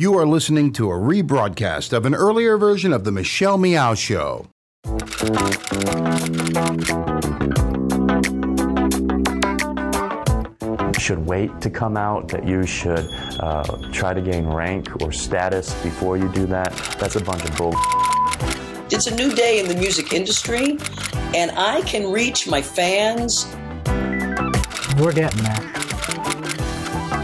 You are listening to a rebroadcast of an earlier version of The Michelle Meow Show. should wait to come out, that you should uh, try to gain rank or status before you do that. That's a bunch of bull. It's a new day in the music industry, and I can reach my fans. We're getting there.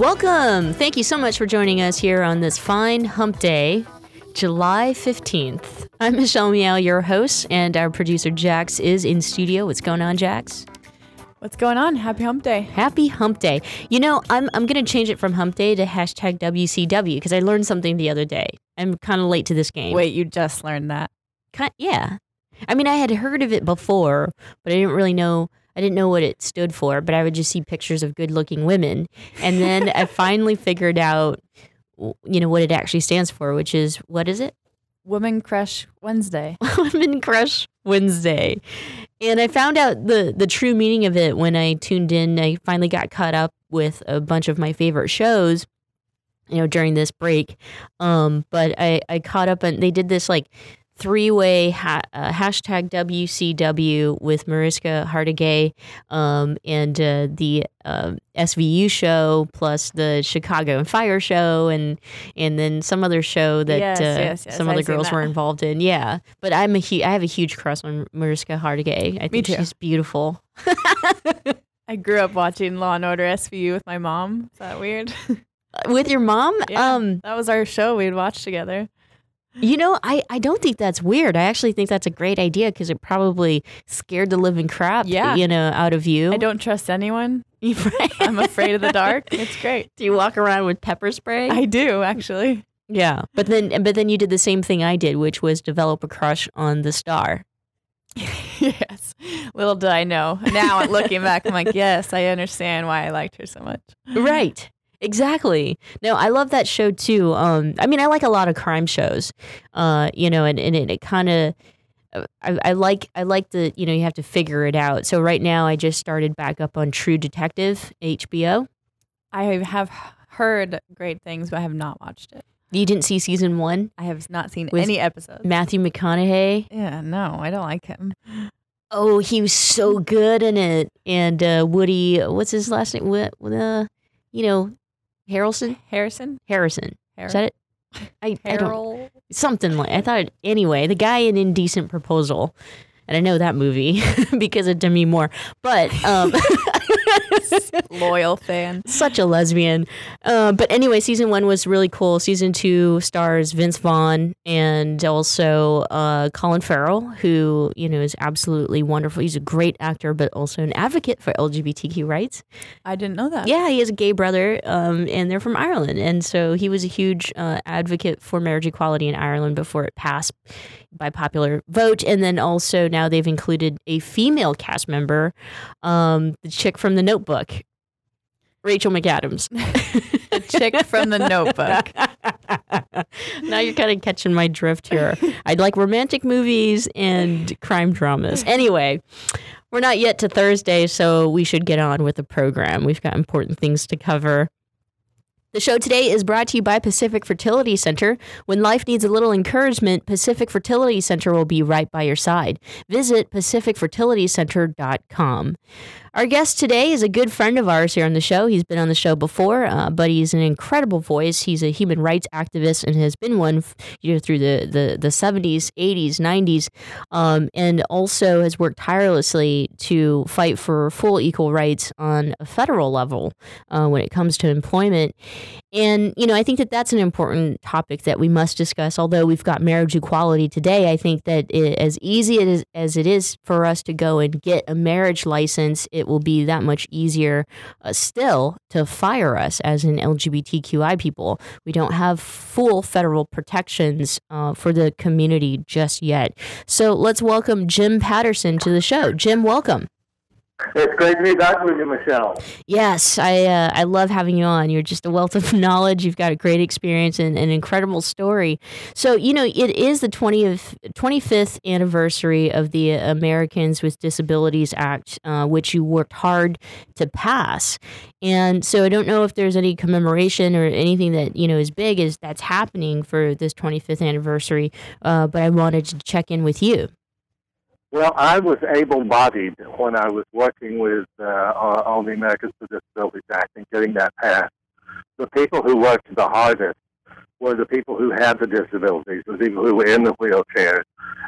Welcome. Thank you so much for joining us here on this fine hump day, July 15th. I'm Michelle Meow, your host, and our producer Jax is in studio. What's going on, Jax? What's going on? Happy hump day. Happy hump day. You know, I'm, I'm going to change it from hump day to hashtag WCW because I learned something the other day. I'm kind of late to this game. Wait, you just learned that? Kind, yeah. I mean, I had heard of it before, but I didn't really know. I didn't know what it stood for, but I would just see pictures of good-looking women, and then I finally figured out, you know, what it actually stands for, which is what is it? Women Crush Wednesday. Women Crush Wednesday. And I found out the the true meaning of it when I tuned in. I finally got caught up with a bunch of my favorite shows, you know, during this break. Um, but I I caught up and they did this like three way ha- uh, hashtag WCW with Mariska Hargitay um, and uh, the uh, SVU show, plus the Chicago and Fire show, and and then some other show that Yes, uh, yes, yes, some I've other girls were involved in. Yeah, but I'm a hu- I have a huge crush on Mariska Hargitay. I think too. she's beautiful. I grew up watching Law and Order SVU with my mom. Is that weird? With your mom, Yeah. um, that was our show we'd watch together. You know, I, I don't think that's weird. I actually think that's a great idea because it probably scared the living crap, Yeah. you know, out of you. I don't trust anyone. I'm afraid of the dark. It's great. Do you walk around with pepper spray? I do actually. yeah, but then but then you did the same thing I did, which was develop a crush on the star. yes. Little did I know. Now looking back, I'm like, yes, I understand why I liked her so much. Right. Exactly. No, I love that show too. Um, I mean, I like a lot of crime shows. Uh, you know, and, and it, it kind of. I, I like I like the you know you have to figure it out. So right now I just started back up on True Detective HBO. I have heard great things, but I have not watched it. You didn't see season one? I have not seen With any episodes. Matthew McConaughey. yeah, no, I don't like him. Oh, he was so good in it. And uh, Woody, what's his last name? What, what, uh, you know, Harrelson? Harrison? Harrison. Is that it? I, I don't something like I thought. Anyway, the guy in Indecent Proposal, and I know that movie because of Demi Moore. But um, Loyal fan. such a lesbian. Uh, but anyway, season one was really cool. Season two stars Vince Vaughn and also uh, Colin Farrell, who you know is absolutely wonderful. He's a great actor, but also an advocate for LGBTQ rights. I didn't know that. Yeah, he has a gay brother, um, and they're from Ireland, and so he was a huge uh, advocate for marriage equality in Ireland before it passed by popular vote. And then also now they've included a female cast member, um, the chick from The Notebook, Rachel McAdams. The chick from the notebook. now you're kind of catching my drift here. I like romantic movies and crime dramas. Anyway, we're not yet to Thursday, so we should get on with the program. We've got important things to cover. The show today is brought to you by Pacific Fertility Center. When life needs a little encouragement, Pacific Fertility Center will be right by your side. Visit pacificfertilitycenter.com. Our guest today is a good friend of ours here on the show. He's been on the show before, uh, but he's an incredible voice. He's a human rights activist and has been one you know, through the, the, the 70s, 80s, 90s, um, and also has worked tirelessly to fight for full equal rights on a federal level uh, when it comes to employment. And, you know, I think that that's an important topic that we must discuss. Although we've got marriage equality today, I think that it, as easy is, as it is for us to go and get a marriage license it will be that much easier uh, still to fire us as an LGBTQI people. We don't have full federal protections uh, for the community just yet. So let's welcome Jim Patterson to the show. Jim, welcome. It's great to be back with you, Michelle. Yes, I uh, I love having you on. You're just a wealth of knowledge. You've got a great experience and an incredible story. So you know it is the 20th 25th anniversary of the Americans with Disabilities Act, uh, which you worked hard to pass. And so I don't know if there's any commemoration or anything that you know is big as that's happening for this 25th anniversary. Uh, but I wanted to check in with you. Well, I was able-bodied when I was working with uh, on the Americans with Disabilities Act and getting that passed. The people who worked the hardest were the people who had the disabilities, the people who were in the wheelchairs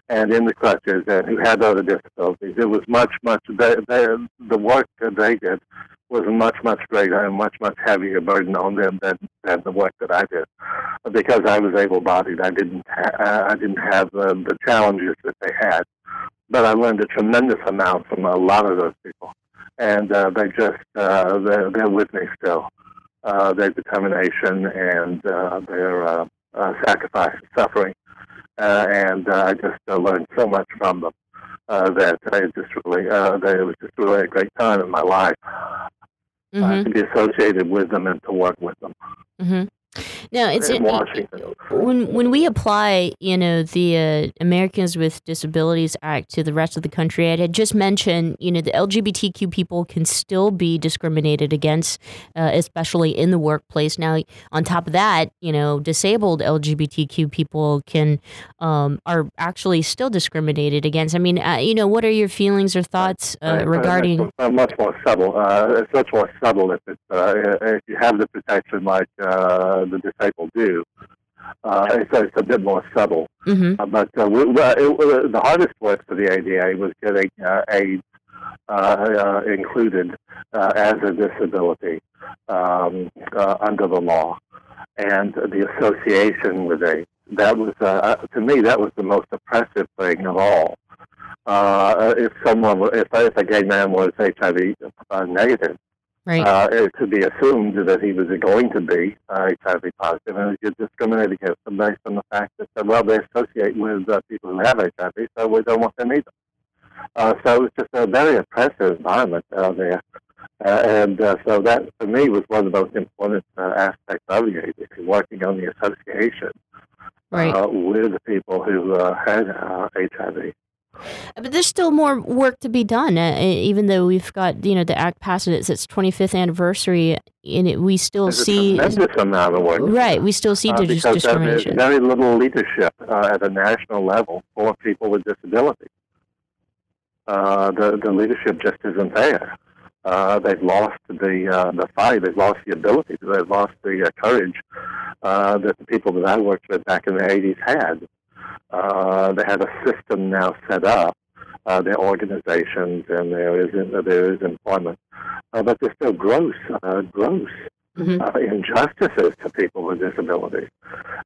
and in the crutches and who had other disabilities. It was much, much, they, the work that they did was much, much greater and much, much heavier burden on them than, than the work that I did. Because I was able-bodied, I didn't, ha- I didn't have uh, the challenges that they had but I learned a tremendous amount from a lot of those people, and uh, they just uh, they're, they're with me still. Uh, their determination and uh, their uh, uh, sacrifice and suffering, uh, and uh, I just uh, learned so much from them uh, that I just really uh, that it was just really a great time in my life Mm-hmm. uh, to be associated with them and to work with them. Mm-hmm. Now it's in Washington. when when we apply, you know, the uh, Americans with Disabilities Act to the rest of the country. I had just mentioned, you know, the LGBTQ people can still be discriminated against, uh, especially in the workplace. Now, on top of that, you know, disabled LGBTQ people can um, are actually still discriminated against. I mean, uh, you know, what are your feelings or thoughts uh, regarding? Uh, much more subtle. Uh, it's much more subtle if it's uh, if you have the protection like uh, the disabled do. Uh, it's, it's a bit more subtle. Mhm. Uh, but uh, we, it, the hardest work for the ADA was getting uh, AIDS uh, uh, included uh, as a disability um, uh, under the law, and the association with AIDS. That was, uh, to me, that was the most oppressive thing of all. Uh, if someone, if, if a gay man was HIV negative, Right. uh, it could be assumed that he was going to be uh, HIV positive, and you discriminate against them based on the fact that, uh, well, they associate with uh, people who have HIV, so we don't want them either. Uh, so it's just a very oppressive environment out there. Uh, and uh, so that, for me, was one of the most important uh, aspects of the agency, working on the association Right. uh, with the people who uh, had uh, HIV. But there's still more work to be done. Uh, even though we've got you know the act passed its its 25th anniversary, and it, we still There's see tremendous amount of work. right. We still see uh, dis- because there's discrimination. very little leadership uh, at a national level for people with disabilities. Uh, the the leadership just isn't there. Uh, they've lost the uh, the fight. They've lost the ability. They've lost the uh, courage uh, that the people that I worked with back in the '80s had. Uh, they have a system now set up. Uh, their organizations and there is there is employment, uh, but there's still gross uh, gross Mhm. uh, injustices to people with disabilities,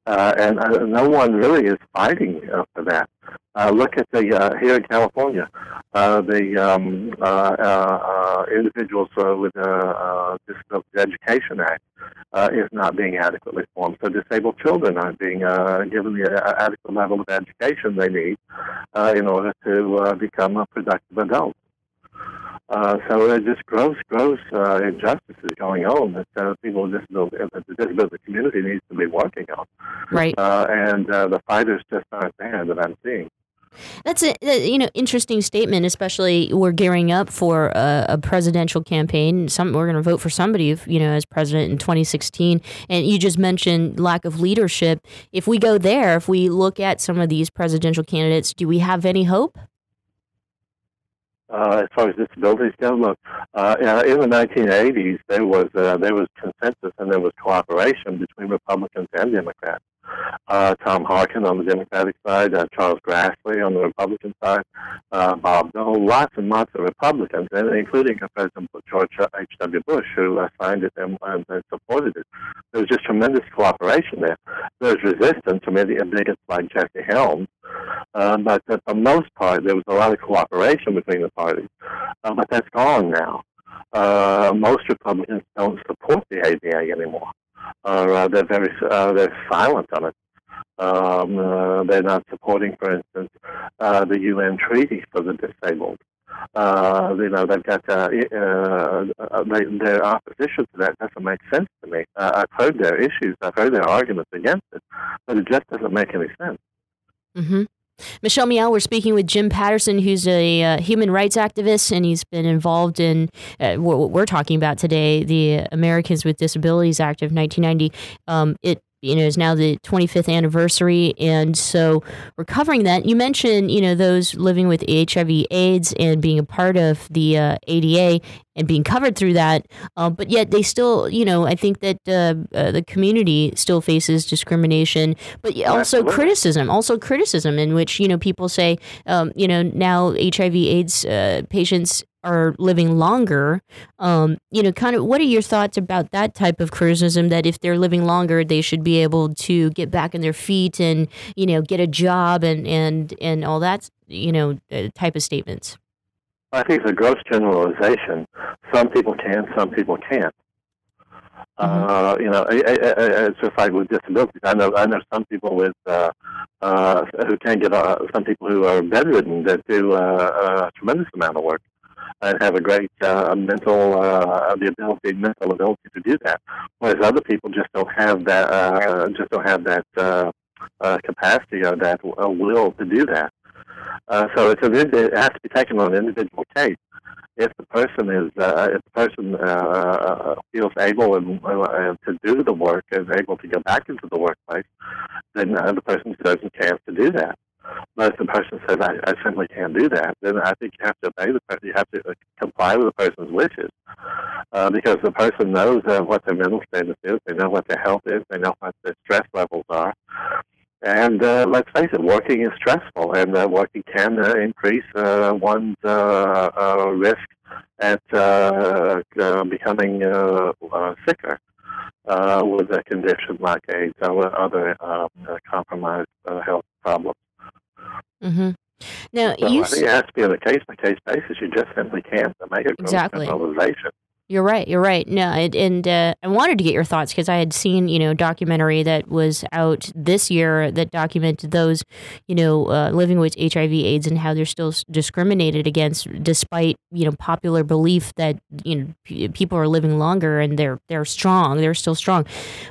uh, and uh, no one really is fighting uh, for that. Uh, look at the uh, here in California, the um, Individuals with uh, Disabilities Education Act is not being adequately formed. So disabled children aren't being given the adequate level of education they need in order to become a productive adult. Uh, so there's just gross, gross uh, injustices going on that uh, people with disability, uh, the disability community needs to be working on. Right. Uh, and uh, the fighters just aren't there that I'm seeing. That's a, you know interesting statement. Especially we're gearing up for a, a presidential campaign. Some we're going to vote for somebody, you know, as president in 2016. And you just mentioned lack of leadership. If we go there, if we look at some of these presidential candidates, do we have any hope? Uh, as far as disabilities go. Look, uh, in the 1980s, there was uh, there was consensus and there was cooperation between Republicans and Democrats. Uh, Tom Harkin on the Democratic side, uh, Charles Grassley on the Republican side, uh, Bob Dole, lots and lots of Republicans, and including President George H.W. Bush, who uh, signed it and, and, supported it. There was just tremendous cooperation there. There was resistance from bigots like Jesse Helms, Uh, but for the most part, there was a lot of cooperation between the parties. Uh, but that's gone now. Uh, most Republicans don't support the ADA anymore. Uh, they're very uh, they're silent on it. Um, uh, they're not supporting, for instance, the UN treaty for the disabled. Uh, you know, they've got uh, uh, they, their opposition to that doesn't make sense to me. I've heard their issues, I've heard their arguments against it, but it just doesn't make any sense. Mm-hmm. Michelle Meow, we're speaking with Jim Patterson, who's a uh, human rights activist, and he's been involved in uh, what we're talking about today, the Americans with Disabilities Act of 1990. Um, it you know is now the 25th anniversary and so we're covering that you mentioned you know those living with hiv aids and being a part of the uh, ada and being covered through that uh, but yet they still you know i think that uh, uh the community still faces discrimination but also Absolutely. criticism also criticism in which you know people say um, you know now hiv aids uh, patients are living longer. Um, you know, kind of what are your thoughts about that type of criticism that if they're living longer, they should be able to get back on their feet and, you know, get a job and, and, and all that, you know, uh, type of statements? I think it's a gross generalization. Some people can, some people can't. Mm-hmm. Uh, you know, it's just like with disabilities. I know, I know some people with uh, uh, who can't get. Uh, some people who are bedridden that do uh, a tremendous amount of work and have a great uh, mental uh, the ability mental ability to do that. Whereas other people just don't have that uh, just don't have that uh, uh, capacity or that uh, will to do that. Uh, so it's an, it has to be taken on an individual case. If the person is uh, if the person uh, feels able and, uh, to do the work and able to go back into the workplace, then uh, the person deserves a chance to do that. If the person says, I, I simply can't do that, then I think you have to obey the person. You have to uh, comply with the person's wishes. Uh, because the person knows uh, what their mental status is, they know what their health is, they know what their stress levels are. And uh, let's face it, working is stressful, and uh, working can uh, increase uh, one's uh, uh, risk at uh, uh, becoming uh, uh, sicker uh, with a condition like AIDS or other um, uh, compromised uh, health problems. Mm-hmm. Now, so you I think it has to be on a case by case basis. You just simply can't make a exactly. You're right. You're right. No, and uh, I wanted to get your thoughts because I had seen, you know, documentary that was out this year that documented those, you know, uh, living with HIV/AIDS and how they're still discriminated against, despite you know popular belief that you know p- people are living longer and they're they're strong. They're still strong.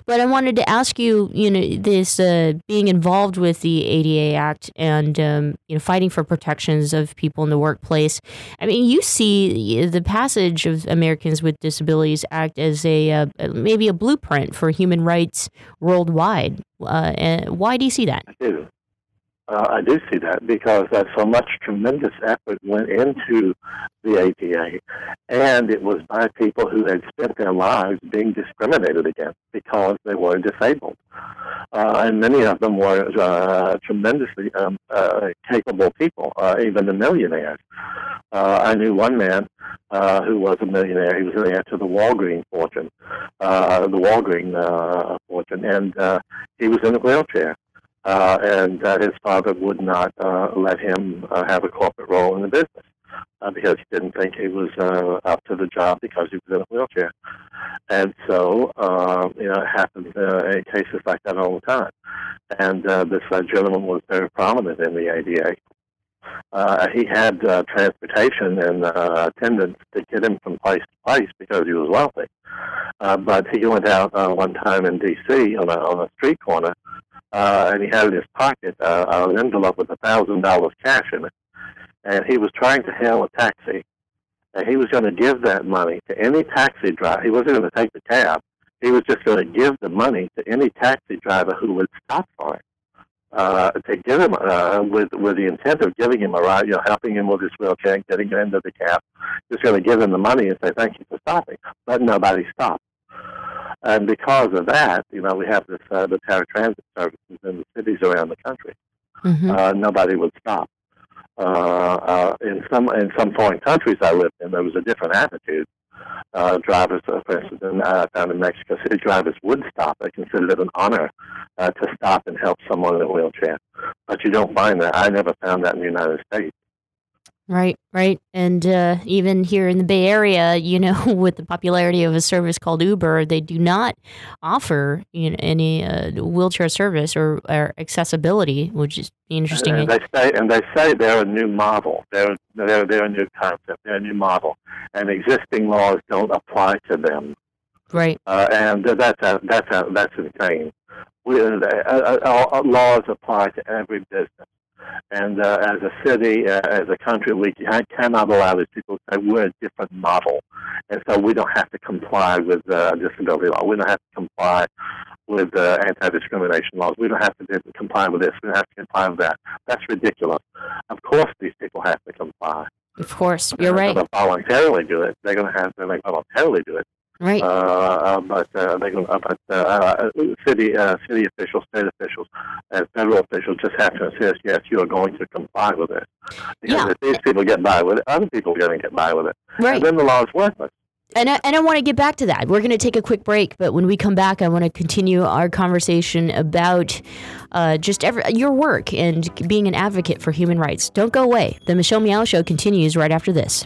But I wanted to ask you, you know, this uh, being involved with the ADA Act and um, you know fighting for protections of people in the workplace. I mean, you see the passage of Americans with Disabilities Act as a uh, maybe a blueprint for human rights worldwide. Uh, why do you see that? I do. Uh, I do see that because uh, so much tremendous effort went into the ADA, and it was by people who had spent their lives being discriminated against because they were disabled. Uh, and many of them were uh, tremendously um, uh, capable people, uh, even the millionaires. I knew one man who was a millionaire. He was the heir to the Walgreen fortune, the Walgreen fortune, and he was in a wheelchair. Uh, and uh, his father would not uh, let him uh, have a corporate role in the business uh, because he didn't think he was uh, up to the job because he was in a wheelchair. And so, uh, you know, it happens uh, in cases like that all the time. And uh, this uh, gentleman was very prominent in the ADA. Uh, he had uh, transportation and uh, attendants to get him from place to place because he was wealthy. Uh, but he went out uh, one time in D.C. on a, on a street corner, uh, and he had in his pocket uh, an envelope with a thousand dollars cash in it, and he was trying to hail a taxi, and he was going to give that money to any taxi driver. He wasn't going to take the cab. He was just going to give the money to any taxi driver who would stop for him uh, to give him uh, with with the intent of giving him a ride, you know, helping him with his wheelchair, getting him into the cab, just going to give him the money and say thank you for stopping. But nobody stopped, and because of that, you know, we have this uh, the paratransit services in the cities around the country. Mm-hmm. Uh, nobody would stop. Uh, uh, in some in some foreign countries I lived in, there was a different attitude. Uh, drivers, uh, for instance, in, uh, found in Mexico City, drivers would stop. They considered it an honor uh, to stop and help someone in a wheelchair. But you don't find that. I never found that in the United States. Right, right. And uh, even here in the Bay Area, you know, with the popularity of a service called Uber, they do not offer you know, any uh, wheelchair service or, or, accessibility, which is interesting. And they say, and they say they're a new model. They're, they're, they're a new concept. They're a new model. And existing laws don't apply to them. Right. Uh, and that's a, that's a, that's insane. We, uh, uh, uh, laws apply to every business. And uh, as a city, uh, as a country, we cannot allow these people to say we're a different model. And so we don't have to comply with uh, disability law. We don't have to comply with uh, anti-discrimination laws. We don't have to comply with this. We don't have to comply with that. That's ridiculous. Of course, these people have to comply. Of course, you're right. they're. Going to voluntarily do it. They're going to have to like voluntarily do it. Right. Uh, uh, but uh, they, uh, but uh, uh, city uh, city officials, state officials, and federal officials just have to insist, yes, you are going to comply with it. Because Yeah. if these people get by with it, other people are going to get by with it. Right. And then the law is worthless. And I, and I want to get back to that. We're going to take a quick break, but when we come back, I want to continue our conversation about uh, just every, your work and being an advocate for human rights. Don't go away. The Michelle Meow Show continues right after this.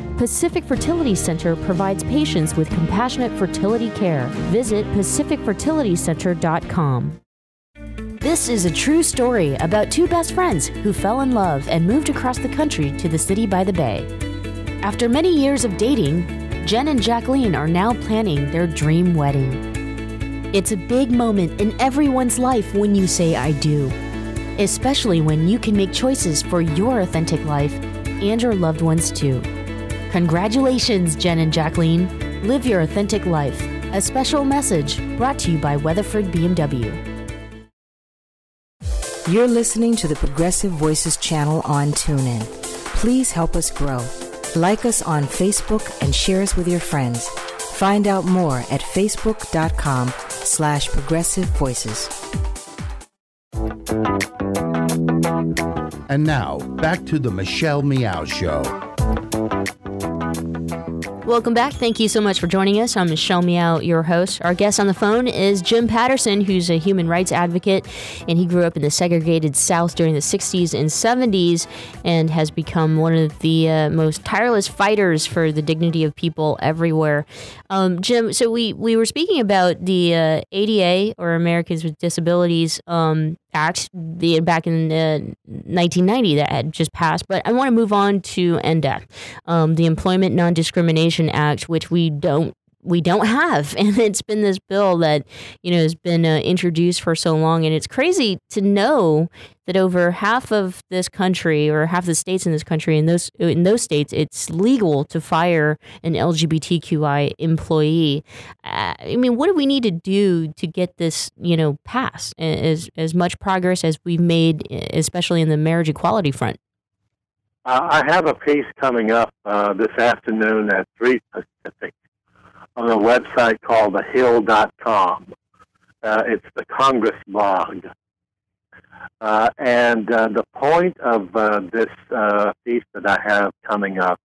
Pacific Fertility Center provides patients with compassionate fertility care. Visit pacificfertilitycenter.com. This is a true story about two best friends who fell in love and moved across the country to the city by the bay. After many years of dating, Jen and Jacqueline are now planning their dream wedding. It's a big moment in everyone's life when you say I do, especially when you can make choices for your authentic life and your loved ones too. Congratulations, Jen and Jacqueline. Live your authentic life. A special message brought to you by Weatherford BMW. You're listening to the Progressive Voices channel on TuneIn. Please help us grow. Like us on Facebook and share us with your friends. Find out more at facebook.com slash progressive voices. And now, back to the Michelle Meow Show. Welcome back. Thank you so much for joining us. I'm Michelle Meow, your host. Our guest on the phone is Jim Patterson, who's a human rights advocate, and he grew up in the segregated South during the 60s and 70s and has become one of the uh, most tireless fighters for the dignity of people everywhere. Um, Jim, so we, we were speaking about the uh, ADA, or Americans with Disabilities um, Act, the, back in uh, 1990 that had just passed, but I want to move on to ENDA, um, the Employment Non-Discrimination Act, which we don't we don't have, and it's been this bill that you know has been uh, introduced for so long, and it's crazy to know that over half of this country, or half the states in this country, in those in those states, it's legal to fire an LGBTQI employee. Uh, I mean, what do we need to do to get this you know passed? As as much progress as we've made, especially in the marriage equality front. I have a piece coming up uh, this afternoon at 3 Pacific on a website called thehill.com. Uh, it's the Congress blog. Uh, and uh, the point of uh, this uh, piece that I have coming up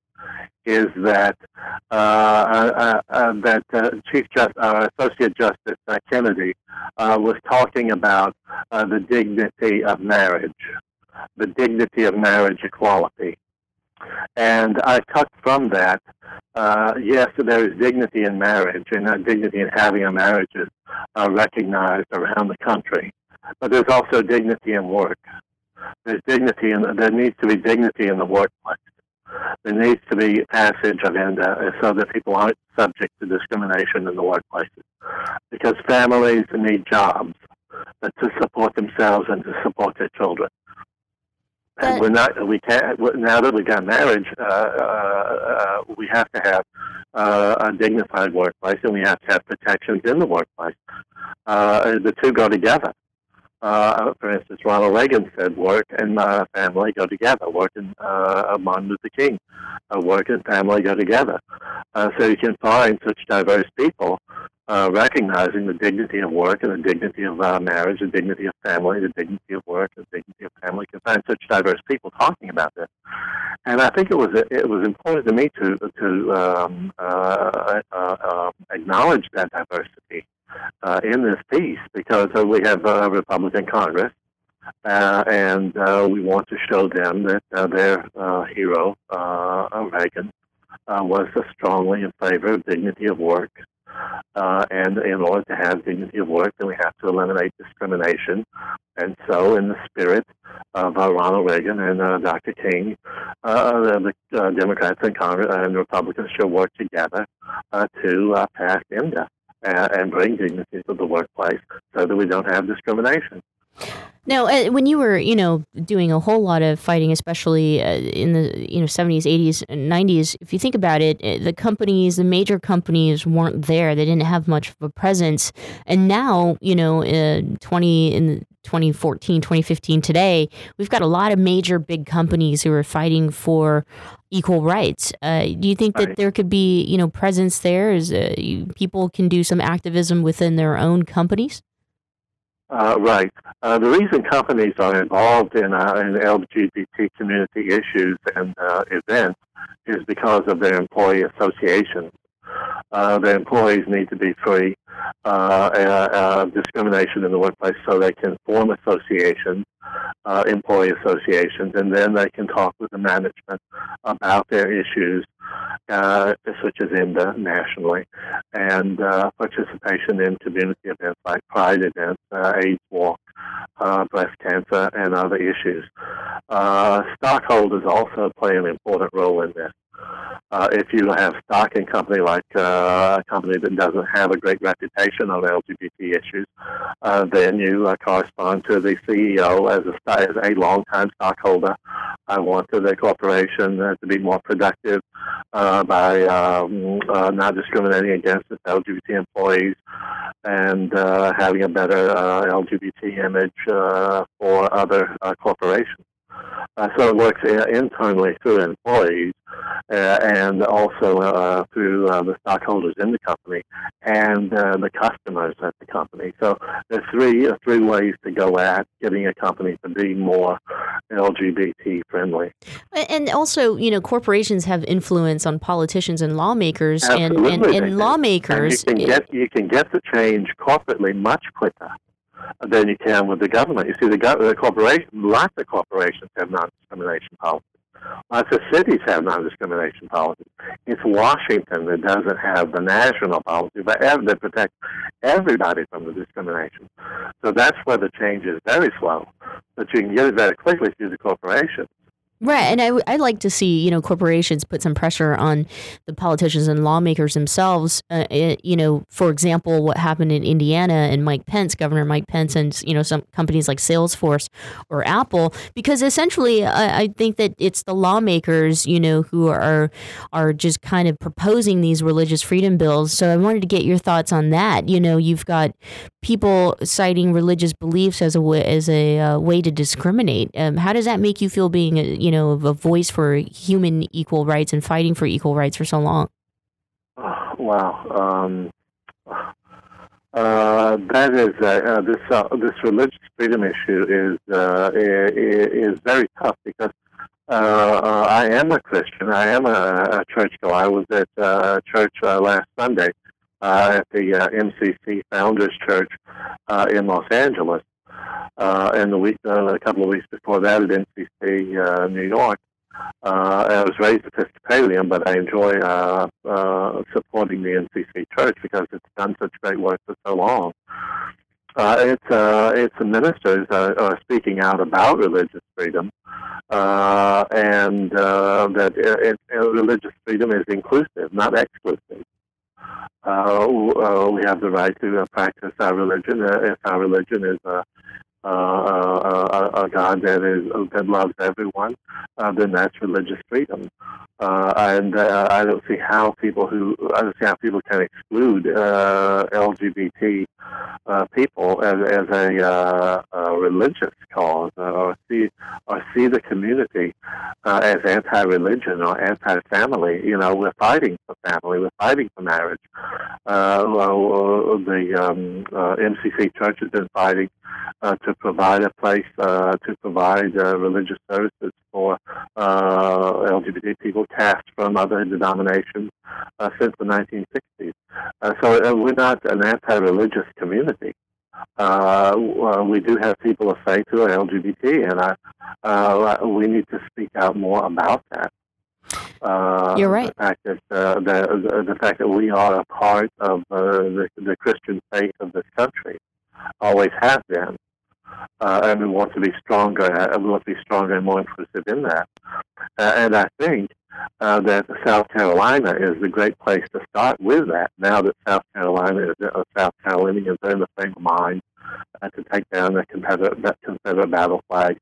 is that uh, that Chief Just, Associate Justice Kennedy was talking about the dignity of marriage, the dignity of marriage equality. And I took from that, uh, yes, there is dignity in marriage, and dignity in having a marriage is uh, recognized around the country. But there's also dignity in work. There's dignity, and there needs to be dignity in the workplace. There needs to be passage of ENDA so that people aren't subject to discrimination in the workplace. Because families need jobs to support themselves and to support their children. And we're not. We can't. Now that we've got marriage, uh, uh, uh, we have to have uh, a dignified workplace, and we have to have protections in the workplace. Uh, the two go together. Uh, for instance, Ronald Reagan said, "Work and uh, family go together." Work and uh, Martin Luther King, uh, work and family go together. Uh, so you can find such diverse people uh, recognizing the dignity of work and the dignity of uh, marriage, the dignity of family, the dignity of work, the dignity of family. Can find such diverse people talking about this, and I think it was it was important to me to to um, uh, uh, uh, acknowledge that diversity uh, in this piece because we have a Republican Congress, and we want to show them that their hero, Reagan, was strongly in favor of dignity of work. Uh, and in order to have dignity of work, then we have to eliminate discrimination. And so, in the spirit of uh, Ronald Reagan and uh, Dr. King, uh, the uh, Democrats and Congress and Republicans should work together uh, to uh, pass ENDA uh, and bring dignity to the workplace so that we don't have discrimination. Now, uh, when you were, you know, doing a whole lot of fighting, especially uh, in the, you know, 70s, 80s, and 90s, if you think about it, uh, the companies, the major companies weren't there. They didn't have much of a presence. And now, you know, uh, 20 in 2014, 2015, today, we've got a lot of major big companies who are fighting for equal rights. Uh, do you think that there could be, you know, presence there? Is uh, you, people can do some activism within their own companies? Uh, right. Uh, the reason companies are involved in, uh, in LGBT community issues and uh, events is because of their employee associations. Uh, their employees need to be free uh, uh, uh, discrimination in the workplace so they can form associations, employee associations, and then they can talk with the management about their issues, such as ENDA nationally, and participation in community events like Pride events, AIDS Walk, uh, breast cancer, and other issues. Uh, stockholders also play an important role in this. Uh, if you have stock in company like uh, a company that doesn't have a great reputation on LGBT issues, uh, then you uh, correspond to the CEO as a, as a longtime stockholder. I want the corporation uh, to be more productive uh, by um, not discriminating against its LGBT employees and having a better LGBT image for other corporations. Uh, so it works internally through employees uh, and also uh, through uh, the stockholders in the company and uh, the customers at the company. So there's three uh, three ways to go at getting a company to be more LGBT friendly. And also, you know, corporations have influence on politicians and lawmakers, and, and, and lawmakers. And you can get you can get the change corporately much quicker than you can with the government. You see, the, the corporation, lots of corporations have non-discrimination policies. Lots of cities have non-discrimination policies. It's Washington that doesn't have the national policy, but ev- that protects everybody from the discrimination. So that's where the change is very slow, but you can get it very quickly through the corporation. Right, and I, would like to see you know corporations put some pressure on the politicians and lawmakers themselves. Uh, it, you know, for example, what happened in Indiana and Mike Pence, Governor Mike Pence, and you know some companies like Salesforce or Apple, because essentially, I, I think that it's the lawmakers, you know, who are are just kind of proposing these religious freedom bills. So I wanted to get your thoughts on that. You know, you've got people citing religious beliefs as a way, as a uh, way to discriminate. Um, how does that make you feel being a, you know of a voice for human equal rights and fighting for equal rights for so long? Wow. Um, uh, that is uh, uh, this uh, this religious freedom issue is uh, is very tough because uh, I am a Christian. I am a, a churchgoer. I was at church last Sunday uh, at the MCC Founders Church uh, in Los Angeles, uh, and the week uh, a couple of weeks before that at MCC uh, New York. Uh, I was raised Episcopalian, but I enjoy uh, uh, supporting the MCC Church because it's done such great work for so long. Uh, it's uh, it's the ministers uh, are speaking out about religious freedom, uh, and uh, that it, it, religious freedom is inclusive, not exclusive. Uh, uh, we have the right to uh, practice our religion uh, if our religion is uh, uh, uh, a, a God that is that loves everyone, uh, then that's religious freedom. Uh, and uh, I don't see how people who I don't see how people can exclude uh, LGBT uh, people as, as a, uh, a religious cause, uh, or see or see the community uh, as anti-religion or anti-family. You know, we're fighting for family, we're fighting for marriage. Uh, well, the um, uh, MCC Church has been fighting uh, to provide a place uh, to provide uh, religious services for uh, LGBT people cast from other denominations uh, since the 1960s. Uh, so uh, we're not an anti-religious community. Uh, uh, we do have people of faith who are LGBT, and I, uh, we need to speak out more about that. Uh, You're right. The fact that uh, the, the fact that we are a part of uh, the, the Christian faith of this country, always have been, uh, and we want to be stronger. Uh, we want to be stronger and more inclusive in that. Uh, and I think uh, that South Carolina is a great place to start with that. Now that South Carolina is uh, South Carolinians are in the same mind uh, to take down the Confederate, that Confederate battle flag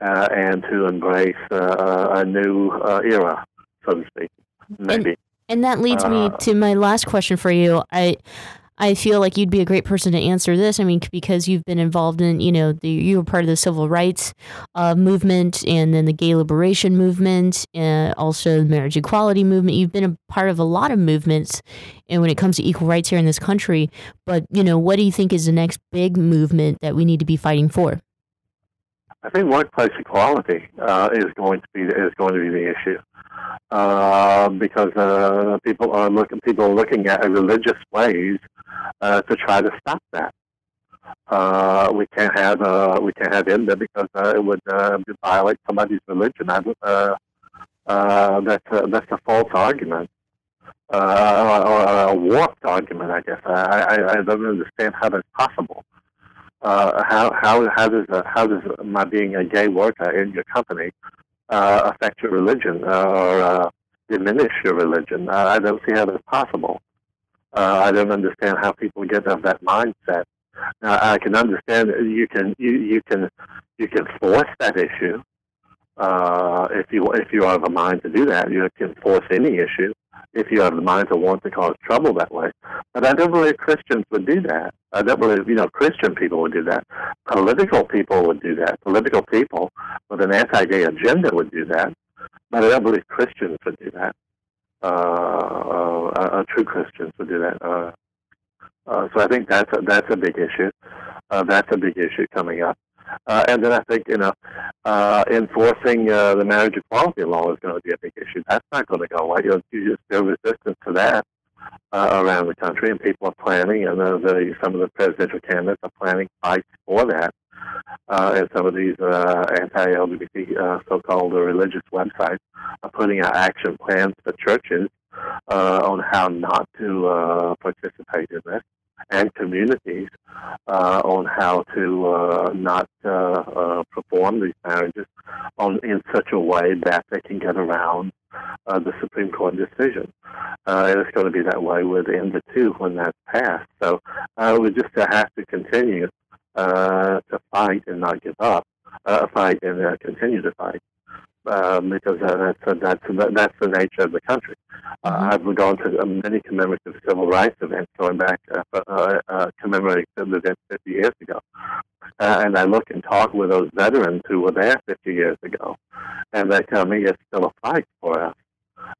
uh, and to embrace uh, a new uh, era, so to speak. Maybe. And that leads me Uh, to my last question for you. I I feel like you'd be a great person to answer this. I mean, because you've been involved in, you know, the, you were part of the civil rights uh, movement and then the gay liberation movement, uh, also the marriage equality movement. You've been a part of a lot of movements, and when it comes to equal rights here in this country. But you know, what do you think is the next big movement that we need to be fighting for? I think workplace equality uh, is going to be is going to be the issue uh, because uh, people are looking people are looking at religious ways uh, to try to stop that. Uh, we can't have uh, we can't have ENDA because uh, it would uh, violate somebody's religion. I, uh, uh, that's a, that's a false argument. Uh, or, or a warped argument, I guess. I, I, I don't understand how that's possible uh, how how how does uh, how does my being a gay worker in your company uh, affect your religion uh, or uh, diminish your religion? Uh, I don't see how that's possible. Uh, I don't understand how people get of that mindset. Now, I can understand you can you, you can you can force that issue uh, if you if you have a mind to do that. You can force any issue if you have the mind to want to cause trouble that way. But I don't believe Christians would do that. I don't believe, you know, Christian people would do that. Political people would do that. Political people with an anti-gay agenda would do that. But I don't believe Christians would do that. Uh, uh, uh, true Christians would do that. So I think that's a, that's a big issue. That's a big issue coming up. And then I think you know enforcing the marriage equality law is going to be a big issue. That's not going to go away. You'll, you just feel resistance to that uh, around the country, and people are planning, and uh, the, some of the presidential candidates are planning fights for that. Uh, and some of these uh, anti-LGBT uh, so-called religious websites are putting out action plans for churches uh, on how not to uh, participate in this, and communities uh, on how to uh, not perform these marriages on in such a way that they can get around uh, the Supreme Court decision. Uh, and it's going to be that way with ENDA too when that's passed. So uh, we just have to continue uh, to fight and not give up, uh, fight and uh, continue to fight. Um, because uh, that's uh, that's that's the nature of the country. Uh, I've gone to uh, many commemorative civil rights events going back uh, uh, uh, commemorating civil events 50 years ago, uh, and I look and talk with those veterans who were there 50 years ago, and they tell me it's still a fight for us,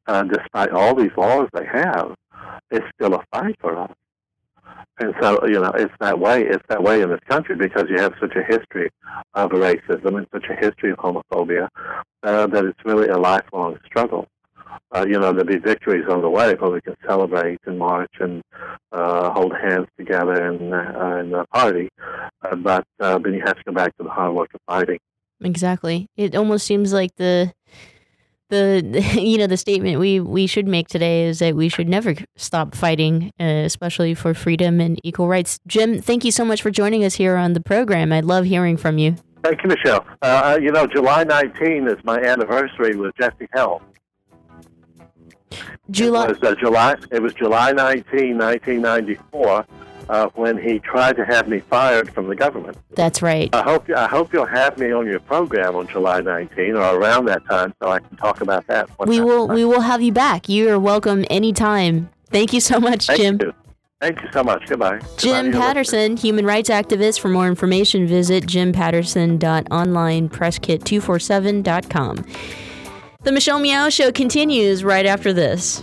uh, despite all these laws they have. It's still a fight for us. And so, you know, it's that way. It's that way in this country because you have such a history of racism and such a history of homophobia uh, that it's really a lifelong struggle. Uh, you know, there'll be victories on the way where we can celebrate and march and uh, hold hands together and, uh, and uh, party. Uh, but then you have to go back to the hard work of fighting. Exactly. It almost seems like the the you know the statement we we should make today is that we should never stop fighting, uh, especially for freedom and equal rights. Jim, thank you so much for joining us here on the program. I love hearing from you. Thank you, Michelle. Uh, you know, July 19 is my anniversary with Jesse Helm. July. It was, uh, July. It was July 19, 1994, uh, when he tried to have me fired from the government. That's right. I hope I hope you'll have me on your program on July 19 or around that time, so I can talk about that. We will we will have you back. You are welcome anytime. Thank you so much, Thank Jim. you. Thank you so much. Goodbye. Jim Goodbye. Patterson, human rights activist. For more information, visit jimpatterson.onlinepresskit247.com. The Michelle Meow Show continues right after this.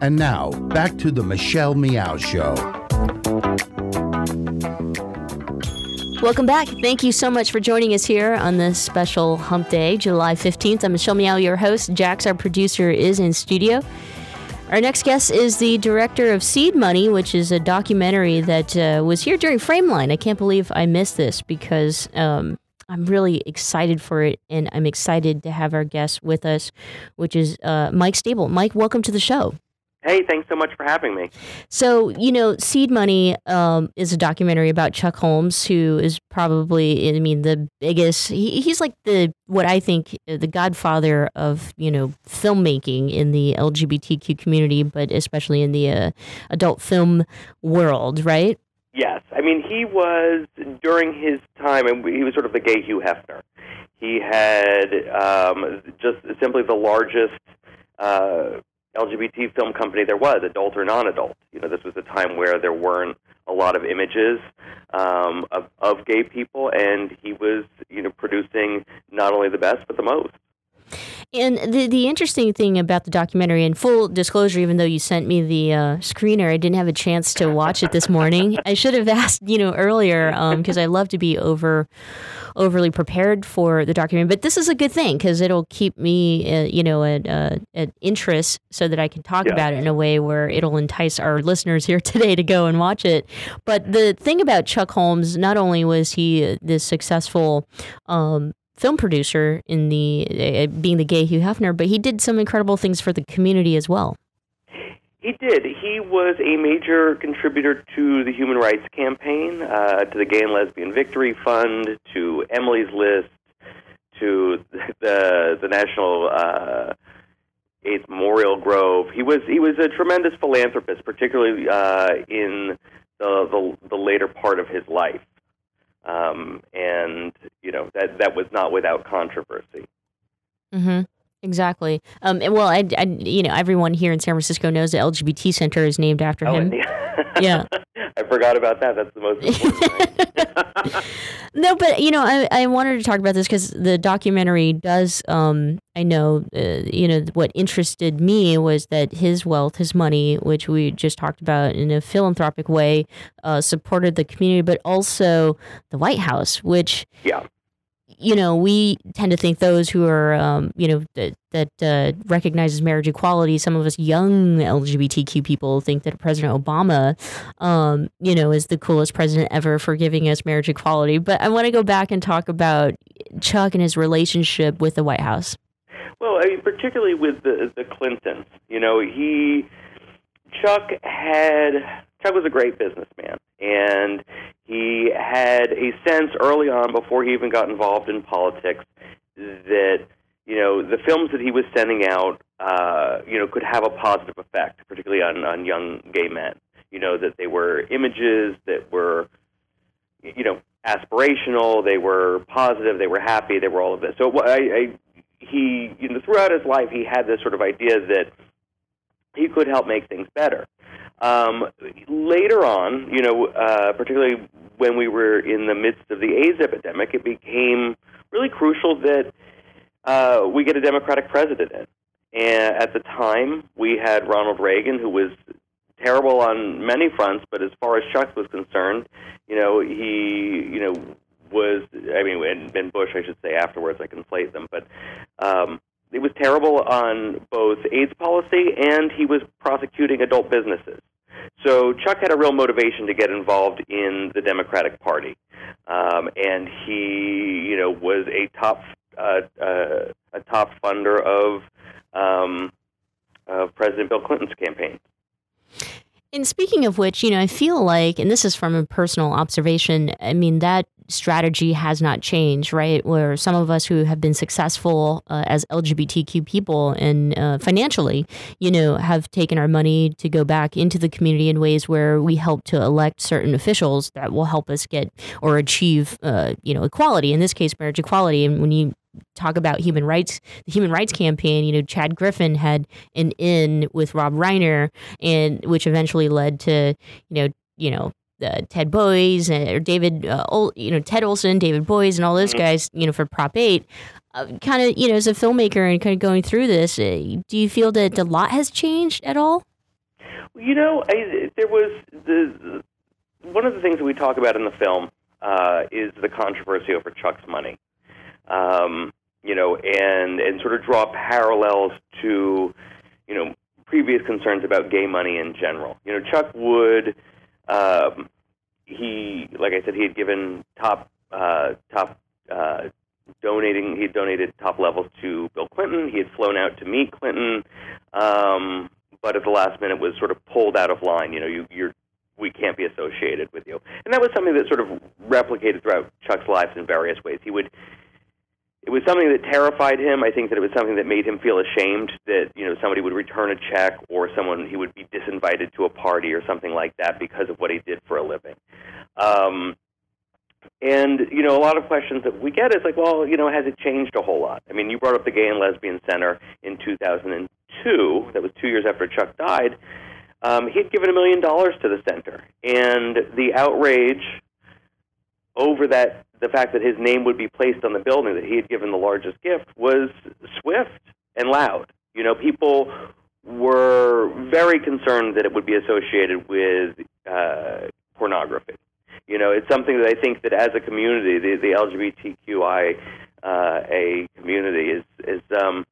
And now, back to the Michelle Meow Show. Welcome back. Thank you so much for joining us here on this special hump day, July 15th. I'm Michelle Meow, your host. Jax, our producer, is in studio. Our next guest is the director of Seed Money, which is a documentary that uh, was here during Frameline. I can't believe I missed this because um, I'm really excited for it, and I'm excited to have our guest with us, which is uh, Mike Stabile. Mike, welcome to the show. Hey, thanks so much for having me. So, you know, Seed Money um, is a documentary about Chuck Holmes, who is probably, I mean, the biggest, he, he's like the, what I think, uh, the godfather of, you know, filmmaking in the LGBTQ community, but especially in the uh, adult film world, right? Yes, I mean he was during his time, and he was sort of the gay Hugh Hefner. He had um, just simply the largest uh, LGBT film company there was, adult or non-adult. You know, this was a time where there weren't a lot of images um, of, of gay people, and he was, you know, producing not only the best but the most. And the the interesting thing about the documentary, and full disclosure, even though you sent me the uh, screener, I didn't have a chance to watch it this morning. I should have asked, you know, earlier because I love to be over overly prepared for the documentary. But this is a good thing because it'll keep me, uh, you know, at uh, at interest so that I can talk Yeah. about it in a way where it'll entice our listeners here today to go and watch it. But the thing about Chuck Holmes, not only was he uh, this successful um, film producer in the uh, being the gay Hugh Hefner, but he did some incredible things for the community as well. He did. He was a major contributor to the Human Rights Campaign, uh, to the Gay and Lesbian Victory Fund, to Emily's List, to the the National uh, AIDS Memorial Grove. He was he was a tremendous philanthropist, particularly uh, in the, the the later part of his life, um, and you know that that was not without controversy. Mm-hmm. Exactly. Um, well, I, I, you know, everyone here in San Francisco knows the LGBT Center is named after Oh, him. and yeah. I forgot about that. That's the most important. No, but you know, I, I wanted to talk about this because the documentary does. Um, I know, uh, you know, what interested me was that his wealth, his money, which we just talked about in a philanthropic way, uh, supported the community, but also the White House, which yeah. You know, we tend to think those who are, um, you know, that, that uh, recognizes marriage equality. Some of us young LGBTQ people think that President Obama, um, you know, is the coolest president ever for giving us marriage equality. But I want to go back and talk about Chuck and his relationship with the White House. Well, I mean, particularly with the the Clintons, you know, he Chuck had Chuck was a great businessman, and he had a sense early on before he even got involved in politics that you know the films that he was sending out, uh, you know, could have a positive effect, particularly on on young gay men. You know that they were images that were you know aspirational they were positive they were happy they were all of this so I, I he you know throughout his life he had this sort of idea that he could help make things better um, later on you know uh, particularly when we were in the midst of the AIDS epidemic it became really crucial that uh, we get a Democratic president in and at the time we had Ronald Reagan who was terrible on many fronts, but as far as Chuck was concerned, you know, he, you know, was, I mean, and, and Bush, I should say afterwards, I conflate them, but um, it was terrible on both AIDS policy and he was prosecuting adult businesses. So Chuck had a real motivation to get involved in the Democratic Party, um, and he, you know, was a top uh, uh, a top funder of um, of President Bill Clinton's campaign. And speaking of which, you know, I feel like, and this is from a personal observation, I mean, that strategy has not changed, right? Where some of us who have been successful uh, as LGBTQ people and uh, financially, you know, have taken our money to go back into the community in ways where we help to elect certain officials that will help us get or achieve, uh, you know, equality. In this case, marriage equality. And when you talk about human rights, the human rights campaign, you know, Chad Griffin had an in with Rob Reiner, and which eventually led to, you know, you know, uh, Ted Boies and or David, uh, Ol- you know, Ted Olson, David Boies, and all those guys, you know, for Prop Eight. Uh, kind of, you know, as a filmmaker and kind of going through this, uh, do you feel that a lot has changed at all? You know, I, there was the one of the things that we talk about in the film uh, is the controversy over Chuck's money. Um, you know, and and sort of draw parallels to you know previous concerns about gay money in general. You know, Chuck Wood, um, he like I said, he had given top uh, top. Uh, donating he had donated top levels to Bill Clinton. He had flown out to meet Clinton, um, but at the last minute was sort of pulled out of line. You know, you, you're we can't be associated with you, and that was something that sort of replicated throughout Chuck's life in various ways. He would. It was something that terrified him. I think that it was something that made him feel ashamed that you know somebody would return a check or someone he would be disinvited to a party or something like that because of what he did for a living. Um, and you know, a lot of questions that we get is like, well, you know, has it changed a whole lot? I mean, you brought up the Gay and Lesbian Center in 2002. That was two years after Chuck died. Um, he had given a million dollars to the center, and the outrage over that, the fact that his name would be placed on the building that he had given the largest gift, was swift. and loud. You know, people were very concerned that it would be associated with uh, pornography. You know, it's something that I think that as a community, the, the LGBTQI uh, community is is um,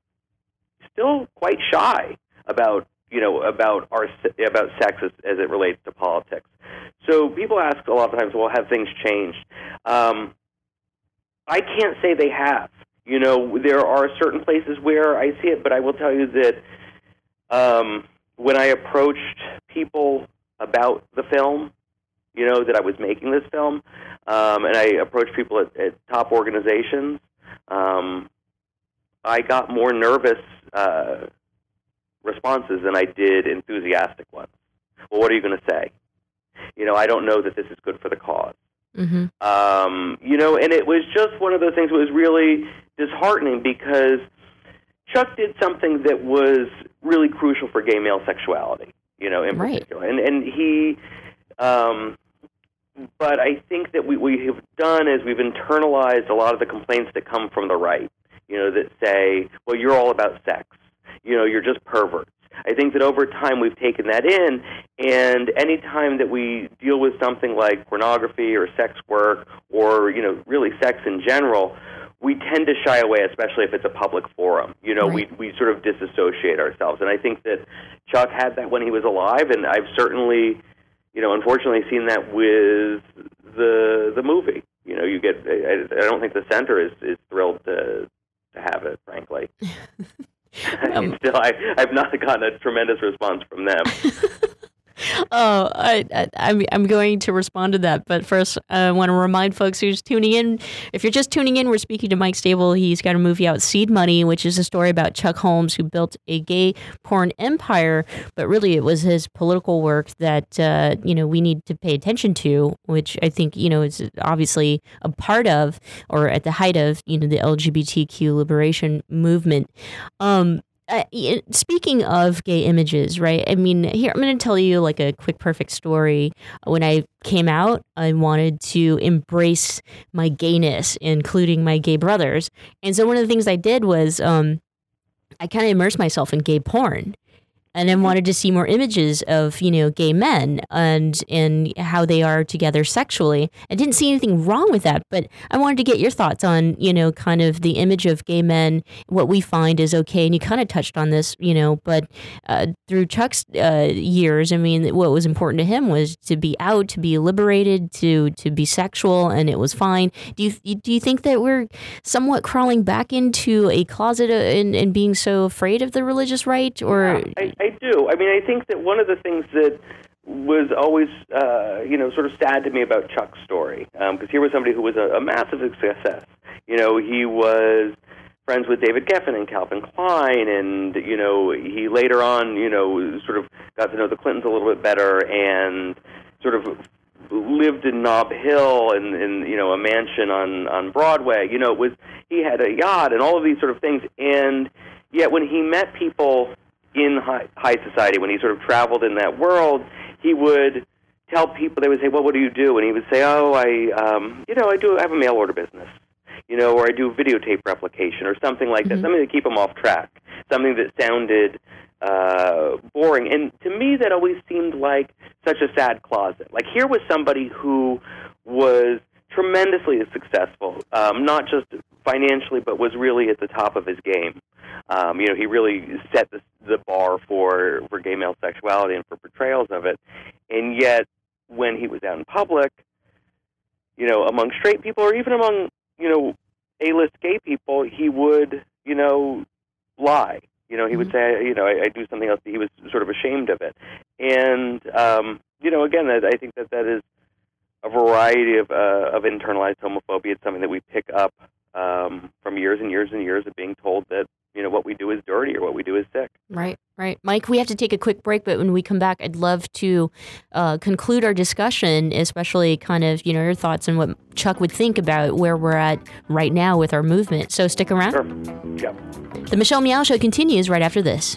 still quite shy about you know about our about sex as, as it relates to politics. So people ask a lot of times, well, have things changed? Um, I can't say they have. You know, there are certain places where I see it, but I will tell you that um, when I approached people about the film, you know, that I was making this film, um, and I approached people at, at top organizations, um, I got more nervous uh, responses than I did enthusiastic ones. Well, what are you going to say? You know, I don't know that this is good for the cause. Mm-hmm. Um, you know, and it was just one of those things that was really disheartening because Chuck did something that was really crucial for gay male sexuality. You know, in Right. particular, and and he. Um, but I think that we, we have done is we've internalized a lot of the complaints that come from the right, you know, that say, well, you're all about sex. You know, you're just perverts. I think that over time we've taken that in, and any time that we deal with something like pornography or sex work or, you know, really sex in general, we tend to shy away, especially if it's a public forum. You know, we, we sort of disassociate ourselves. And I think that Chuck had that when he was alive, and I've certainly you know, unfortunately, seen that with the the movie. You know, you get. I, I don't think the center is is thrilled to to have it. Frankly, Mean, um, still, I I've not gotten a tremendous response from them. Oh, I, I, I'm I'm going to respond to that, but first I want to remind folks who's tuning in. If you're just tuning in, we're speaking to Mike Stabile. He's got a movie out, Seed Money, which is a story about Chuck Holmes, who built a gay porn empire. But really, it was his political work that uh, you know we need to pay attention to, which I think you know is obviously a part of, or at the height of, you know, the LGBTQ liberation movement. Um, uh, speaking of gay images, right? I mean, here I'm going to tell you like a quick, perfect story. When I came out, I wanted to embrace my gayness, including my gay brothers. And so one of the things I did was um, I kind of immersed myself in gay porn. And then wanted to see more images of you know gay men and and how they are together sexually. I didn't see anything wrong with that, but I wanted to get your thoughts on you know kind of the image of gay men, what we find is okay. And you kind of touched on this, you know, but uh, through Chuck's uh, years, I mean, what was important to him was to be out, to be liberated, to to be sexual, and it was fine. Do you do you think that we're somewhat crawling back into a closet uh, and, and being so afraid of the religious right, or I, I do. I mean, I think that one of the things that was always, uh, you know, sort of sad to me about Chuck's story, because here was somebody who was a, a massive success. You know, he was friends with David Geffen and Calvin Klein, and you know, he later on, you know, sort of got to know the Clintons a little bit better, and sort of lived in Nob Hill and in you know a mansion on on Broadway. You know, it was he had a yacht and all of these sort of things, and yet when he met people in high, high society, when he sort of traveled in that world, he would tell people they would say, "Well, what do you do?" And he would say, "Oh, I um, you know I do I have a mail order business." You know, or I do videotape replication or something like that, something to keep him off track, something that sounded uh, boring. And to me, that always seemed like such a sad closet. Like here was somebody who was tremendously successful, um, not just financially, but was really at the top of his game. Um, you know, he really set the, the bar for for gay male sexuality and for portrayals of it. And yet, when he was out in public, you know, among straight people or even among you know A-list gay people, he would you know lie. You know, he would say, you know, I, I do something else. He was sort of ashamed of it, and um, you know, again, I I think that that is a variety of uh, of internalized homophobia. It's something that we pick up um, from years and years and years of being told that you know what we do is dirty or what we do is sick. Right, right. Mike, we have to take a quick break, but when we come back, I'd love to uh, conclude our discussion, especially kind of, you know, your thoughts on what Chuck would think about where we're at right now with our movement. So stick around. Yeah. The Michelle Meow Show continues right after this.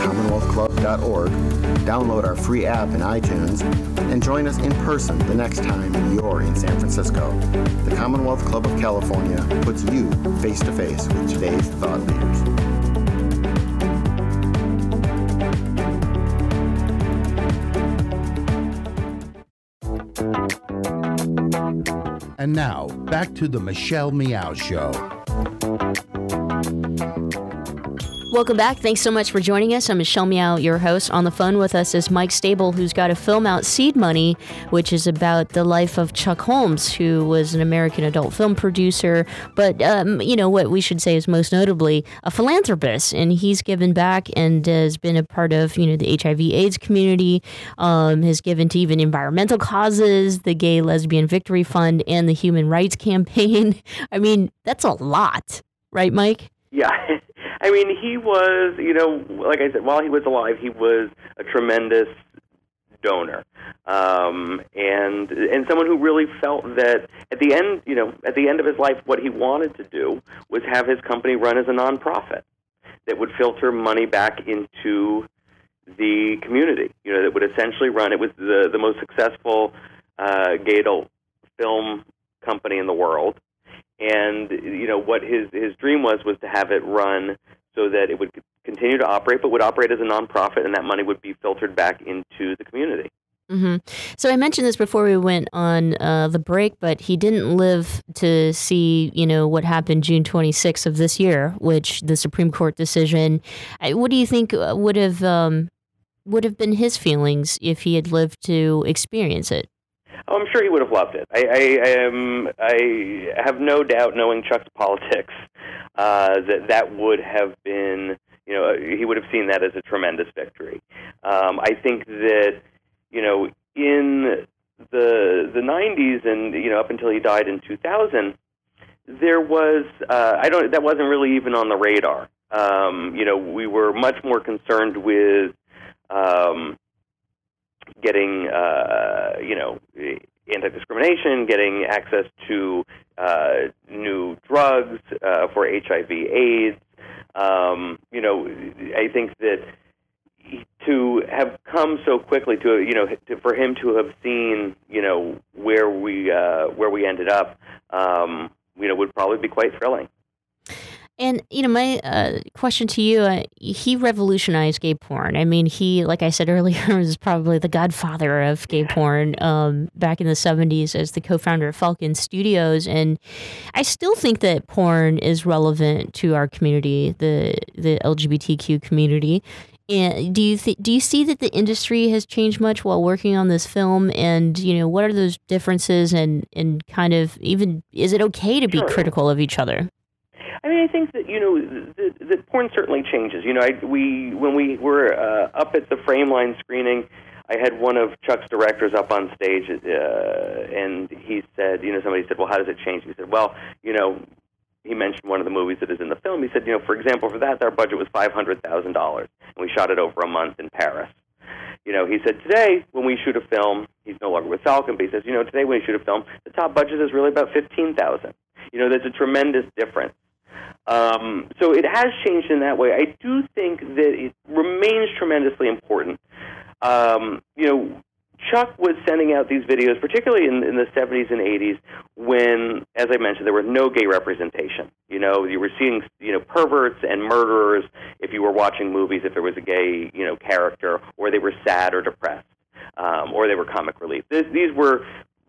commonwealthclub.org, download our free app in iTunes, and join us in person the next time you're in San Francisco. The Commonwealth Club of California puts you face to face with today's thought leaders. And now, back to the Michelle Meow Show. Welcome back. Thanks so much for joining us. I'm Michelle Meow, your host. On the phone with us is Mike Stabile, who's got a film out, Seed Money, which is about the life of Chuck Holmes, who was an American adult film producer, but, um, you know, what we should say is most notably a philanthropist. And he's given back and has been a part of, you know, the HIV AIDS community, um, has given to even environmental causes, the Gay Lesbian Victory Fund, and the Human Rights Campaign. I mean, that's a lot, right, Mike? Yeah. I mean, he was, you know, like I said, while he was alive, he was a tremendous donor, um, and and someone who really felt that at the end, you know, at the end of his life, what he wanted to do was have his company run as a nonprofit that would filter money back into the community. You know, that would essentially run. It was the the most successful uh, gay film company in the world and you know what his his dream was was to have it run so that it would continue to operate, but would operate as a nonprofit, and that money would be filtered back into the community. hmm So I mentioned this before we went on uh, the break, but he didn't live to see, you know, what happened June 26th of this year, which the Supreme Court decision. What do you think uh, would have um, would have been his feelings if he had lived to experience it? Oh, I'm sure he would have loved it. I, I, I, um, I have no doubt, knowing Chuck's politics, uh, that that would have been, you know, he would have seen that as a tremendous victory. Um, I think that, you know, in the the 90s and you know up until he died in 2000, there was uh, I don't that wasn't really even on the radar. Um, you know, we were much more concerned with um, getting uh, you know anti-discrimination, getting access to uh, new drugs uh, for HIV/AIDS. Um, you know, I think that to have come so quickly to you know to, for him to have seen you know where we uh, where we ended up, um, you know, would probably be quite thrilling. And you know, my uh, question to you: uh, He revolutionized gay porn. I mean, he, like I said earlier, was probably the godfather of gay porn um, back in the '70s as the co-founder of Falcon Studios. And I still think that porn is relevant to our community, the the LGBTQ community. And do you th- do you see that the industry has changed much while working on this film? And you know, what are those differences? And and kind of even is it okay to be Sure. critical of each other? I mean, I think that you know the, the porn certainly changes. You know, I, we when we were uh, up at the Frameline screening, I had one of Chuck's directors up on stage, uh, and he said, you know, somebody said, "Well, how does it change?" He said, "Well, you know." He mentioned one of the movies that is in the film. He said, you know, for example, for that, our budget was five hundred thousand dollars, and we shot it over a month in Paris. You know, he said today when we shoot a film, he's no longer with Falcon, but he says, you know, today when we shoot a film, the top budget is really about fifteen thousand. You know, there's a tremendous difference. Um, so it has changed in that way. I do think that it remains tremendously important. Um, you know, Chuck was sending out these videos, particularly in, in the 70s and 80s, when, as I mentioned, there was no gay representation. You know, you were seeing, you know, perverts and murderers if you were watching movies, if there was a gay, you know, character, or they were sad or depressed, um, or they were comic relief. This, these were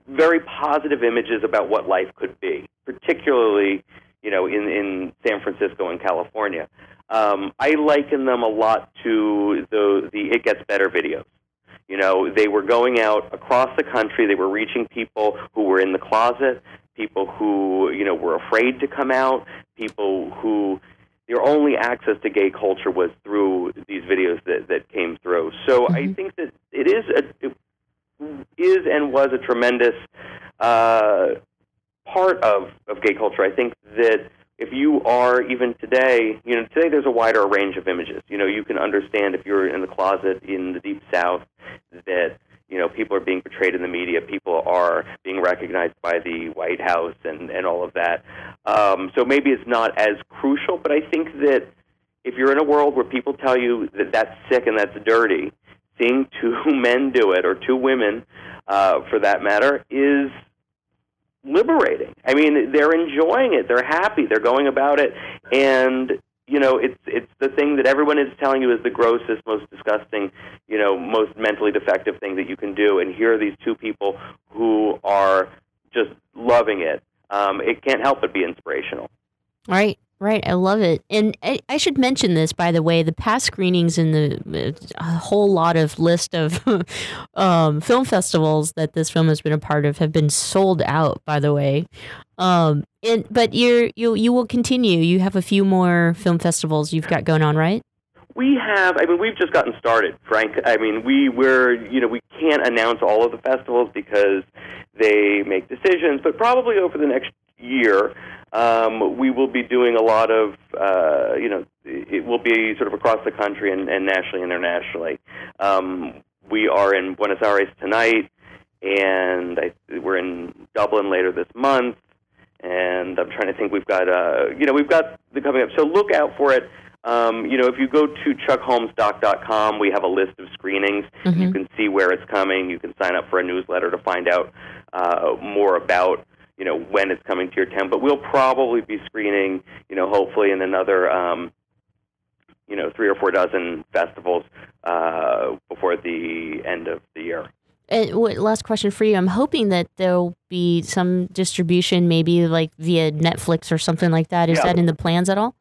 very positive images about what life could be, particularly, you know, in, in San Francisco and California. Um, I liken them a lot to the, the It Gets Better videos. You know, they were going out across the country. They were reaching people who were in the closet, people who, you know, were afraid to come out, people who their only access to gay culture was through these videos that, that came through. So I think that it is a, it is and was a tremendous uh, part of, of gay culture. I think that if you are even today, you know, today there's a wider range of images. You know, you can understand if you're in the closet in the deep south that you know people are being portrayed in the media, people are being recognized by the White House and and all of that. Um, so maybe it's not as crucial, but I think that if you're in a world where people tell you that that's sick and that's dirty, seeing two men do it or two women, uh, for that matter, is liberating. I mean, they're enjoying it. They're happy. They're going about it, and you know, it's it's the thing that everyone is telling you is the grossest, most disgusting, you know, most mentally defective thing that you can do. And here are these two people who are just loving it. Um, it can't help but be inspirational. Right, right. I love it. And I, I should mention this, by the way. The past screenings in the a whole lot of list of um, film festivals that this film has been a part of have been sold out. By the way, um, and but you're you you will continue. You have a few more film festivals you've got going on, right? We have. I mean, we've just gotten started, Frank. I mean, we were. You know, we can't announce all of the festivals because they make decisions. But probably over the next year, um, we will be doing a lot of. Uh, you know, it will be sort of across the country and, and nationally, and internationally. Um, we are in Buenos Aires tonight, and I, we're in Dublin later this month. And I'm trying to think. We've got. Uh, you know, we've got the coming up. So look out for it. Um, you know, if you go to chuckholmesdoc.com, we have a list of screenings. Mm-hmm. You can see where it's coming. You can sign up for a newsletter to find out uh, more about, you know, when it's coming to your town. But we'll probably be screening, you know, hopefully in another, um, you know, three or four dozen festivals uh, before the end of the year. And what, last question for you. I'm hoping that there'll be some distribution, maybe like via Netflix or something like that. Is Yeah. that in the plans at all?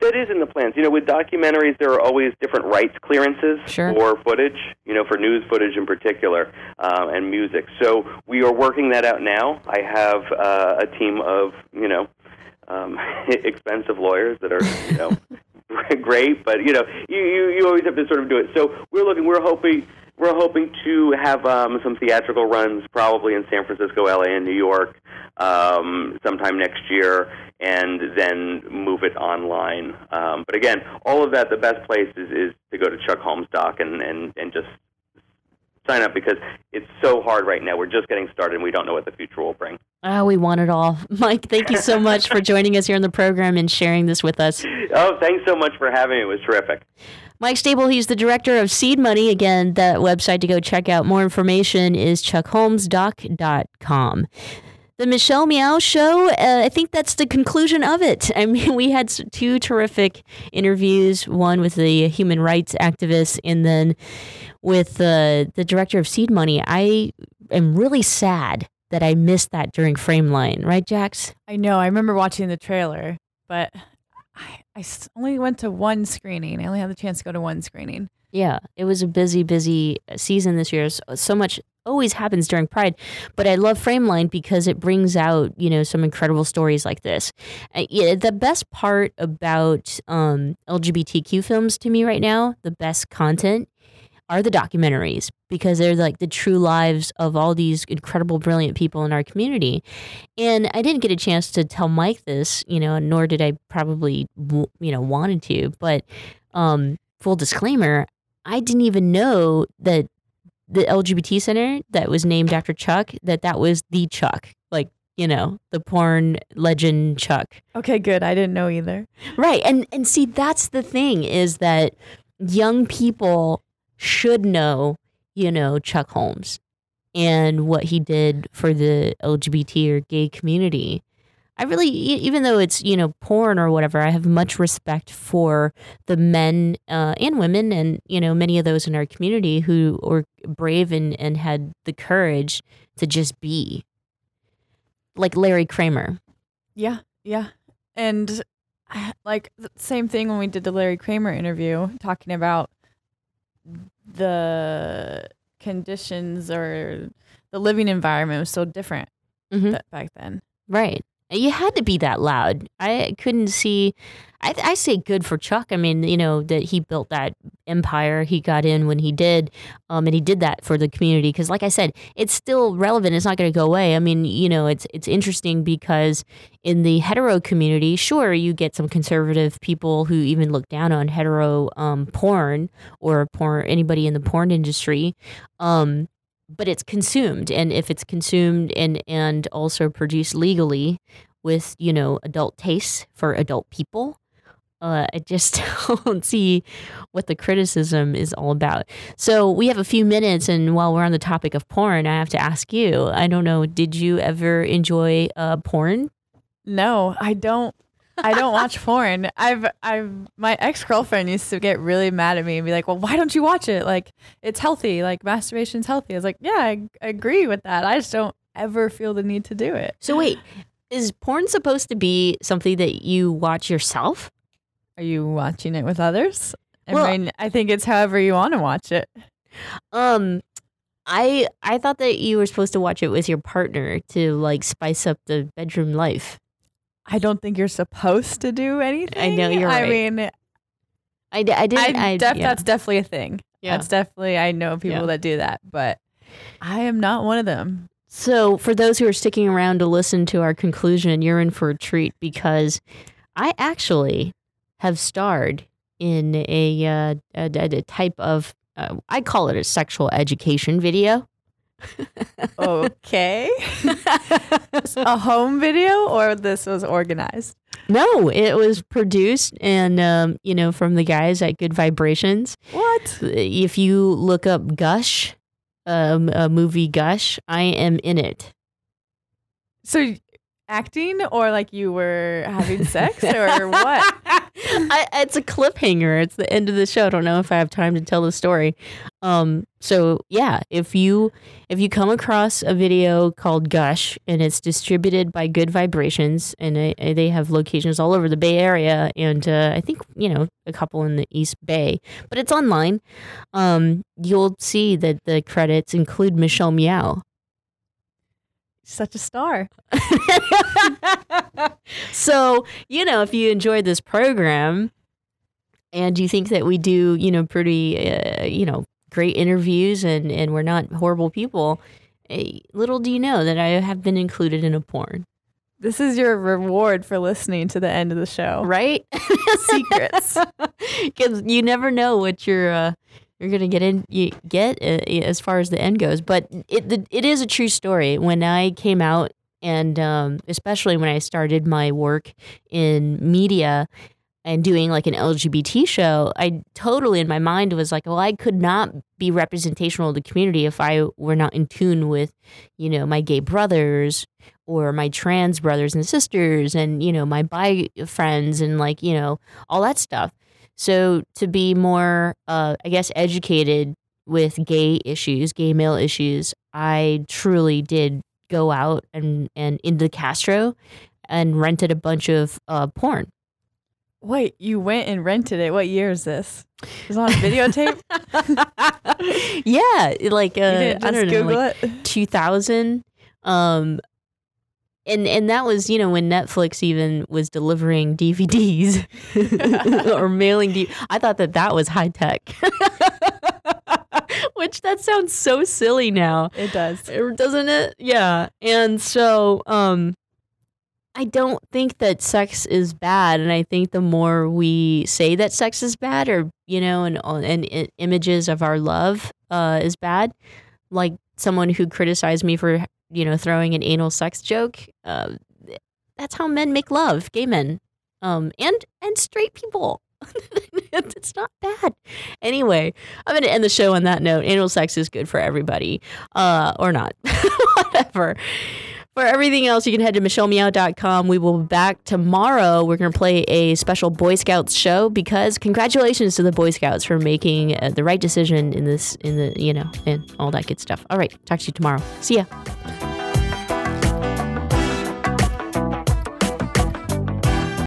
That is in the plans. You know, with documentaries, there are always different rights clearances Sure. for footage. You know, for news footage in particular, um, and music. So we are working that out now. I have uh, a team of you know um, expensive lawyers that are you know great, but you know you, you you always have to sort of do it. So we're looking. We're hoping. We're hoping to have um, some theatrical runs, probably in San Francisco, LA, and New York, um, sometime next year, and then move it online. Um, but again, all of that, the best place is, is to go to Chuck Holmes Doc and, and, and just sign up because it's so hard right now. We're just getting started, and we don't know what the future will bring. Oh, we want it all. Mike, thank you so much for joining us here on the program and sharing this with us. Oh, thanks so much for having me. It was terrific. Mike Stabile, he's the director of Seed Money. Again, that website to go check out more information is chuckholmesdoc.com. The Michelle Meow Show, uh, I think that's the conclusion of it. I mean, we had two terrific interviews one with the human rights activist and then with uh, the director of Seed Money. I am really sad that I missed that during Frameline, right, Jax? I know. I remember watching the trailer, but I, only went to one screening. I only had the chance to go to one screening. Yeah, it was a busy, busy season this year. So, so much always happens during Pride, but I love Frameline because it brings out you know some incredible stories like this. Uh, yeah, the best part about um, LGBTQ films to me right now, the best content, are the documentaries because they're like the true lives of all these incredible, brilliant people in our community. And I didn't get a chance to tell Mike this, you know, nor did I probably, you know, wanted to. But um, full disclaimer, I didn't even know that the LGBT center that was named after Chuck, that that was the Chuck, like you know, the porn legend Chuck. Okay, good. I didn't know either. Right. And and see that's the thing is that young people should know, you know, Chuck Holmes and what he did for the LGBT or gay community. I really even though it's, you know, porn or whatever, I have much respect for the men uh, and women and, you know, many of those in our community who were brave and, and had the courage to just be like Larry Kramer. Yeah, yeah. And like same thing when we did the Larry Kramer interview, talking about the conditions or the living environment was so different Mhm. th- back then. Right. You had to be that loud. I couldn't see. I, I say good for Chuck. I mean, you know, that he built that empire. He got in when he did. Um, and he did that for the community. Because, like I said, it's still relevant. It's not going to go away. I mean, you know, it's, it's interesting because in the hetero community, sure, you get some conservative people who even look down on hetero um, porn or porn, anybody in the porn industry. Um, but it's consumed and if it's consumed and and also produced legally with you know adult tastes for adult people uh, I just don't see what the criticism is all about. So we have a few minutes, and while we're on the topic of porn, I have to ask you. I don't know. Did you ever enjoy uh, porn? No, I don't. I don't watch porn. I've I've my ex girlfriend used to get really mad at me and be like, "Well, why don't you watch it? Like, it's healthy. Like, masturbation's healthy." I was like, "Yeah, I, I agree with that. I just don't ever feel the need to do it." So wait, is porn supposed to be something that you watch yourself? Are you watching it with others? I Well- mean, I think it's however you want to watch it. Um, I I thought that you were supposed to watch it with your partner to like spice up the bedroom life. I don't think you're supposed to do anything. I know you're I right. mean, I, d- I didn't. I, def- yeah. that's definitely a thing. Yeah. That's definitely I know people Yeah. that do that, but I am not one of them. So, for those who are sticking around to listen to our conclusion, you're in for a treat because I actually have starred in a, uh, a, a- a type of, uh, I call it a sexual education video. Okay. a home video or this was organized? No, it was produced and, um, you know, from the guys at Good Vibrations. What? If you look up Gush, um, a movie Gush, I am in it. So acting or like you were having sex or what? I, it's a cliffhanger. It's the end of the show. I don't know if I have time to tell the story. Um, so yeah, if you if you come across a video called Gush and it's distributed by Good Vibrations and uh, they have locations all over the Bay Area and uh, I think you know a couple in the East Bay, but it's online. Um, you'll see that the credits include Michelle Meow. Such a star. so you know if you enjoyed this program and you think that we do you know pretty uh, you know great interviews and and we're not horrible people eh, little do you know that i have been included in a porn This is your reward for listening to the end of the show. right Secrets. because you never know what you're uh, you're gonna get in you get uh, as far as the end goes. But it the, it is a true story. When i came out and um, especially when i started my work in media and doing like an lgbt show i totally in my mind was like well i could not be representational of the community if i were not in tune with you know my gay brothers or my trans brothers and sisters and you know my bi friends and like you know all that stuff so to be more uh i guess educated with gay issues gay male issues i truly did go out and and into castro and rented a bunch of uh porn Wait, you went and rented it. What year is this? Is it on videotape? yeah like uh i don't just know like 2000 um and and that was you know when netflix even was delivering dvds or mailing D- i thought that that was high tech Which that sounds so silly now. It does. Doesn't it? Yeah. And so um I don't think that sex is bad and I think the more we say that sex is bad or you know and and i- images of our love uh is bad like someone who criticized me for you know throwing an anal sex joke uh that's how men make love gay men um and and straight people. It's not bad. Anyway i'm gonna end the show on that note. Anal sex is good for everybody uh or not. Whatever for everything else, you can head to michellemeow.com. We will be back tomorrow. We're going to play a special Boy Scouts show because congratulations to the Boy Scouts for making uh, the right decision in this, in the, you know, and all that good stuff. All right. Talk to you tomorrow. See ya.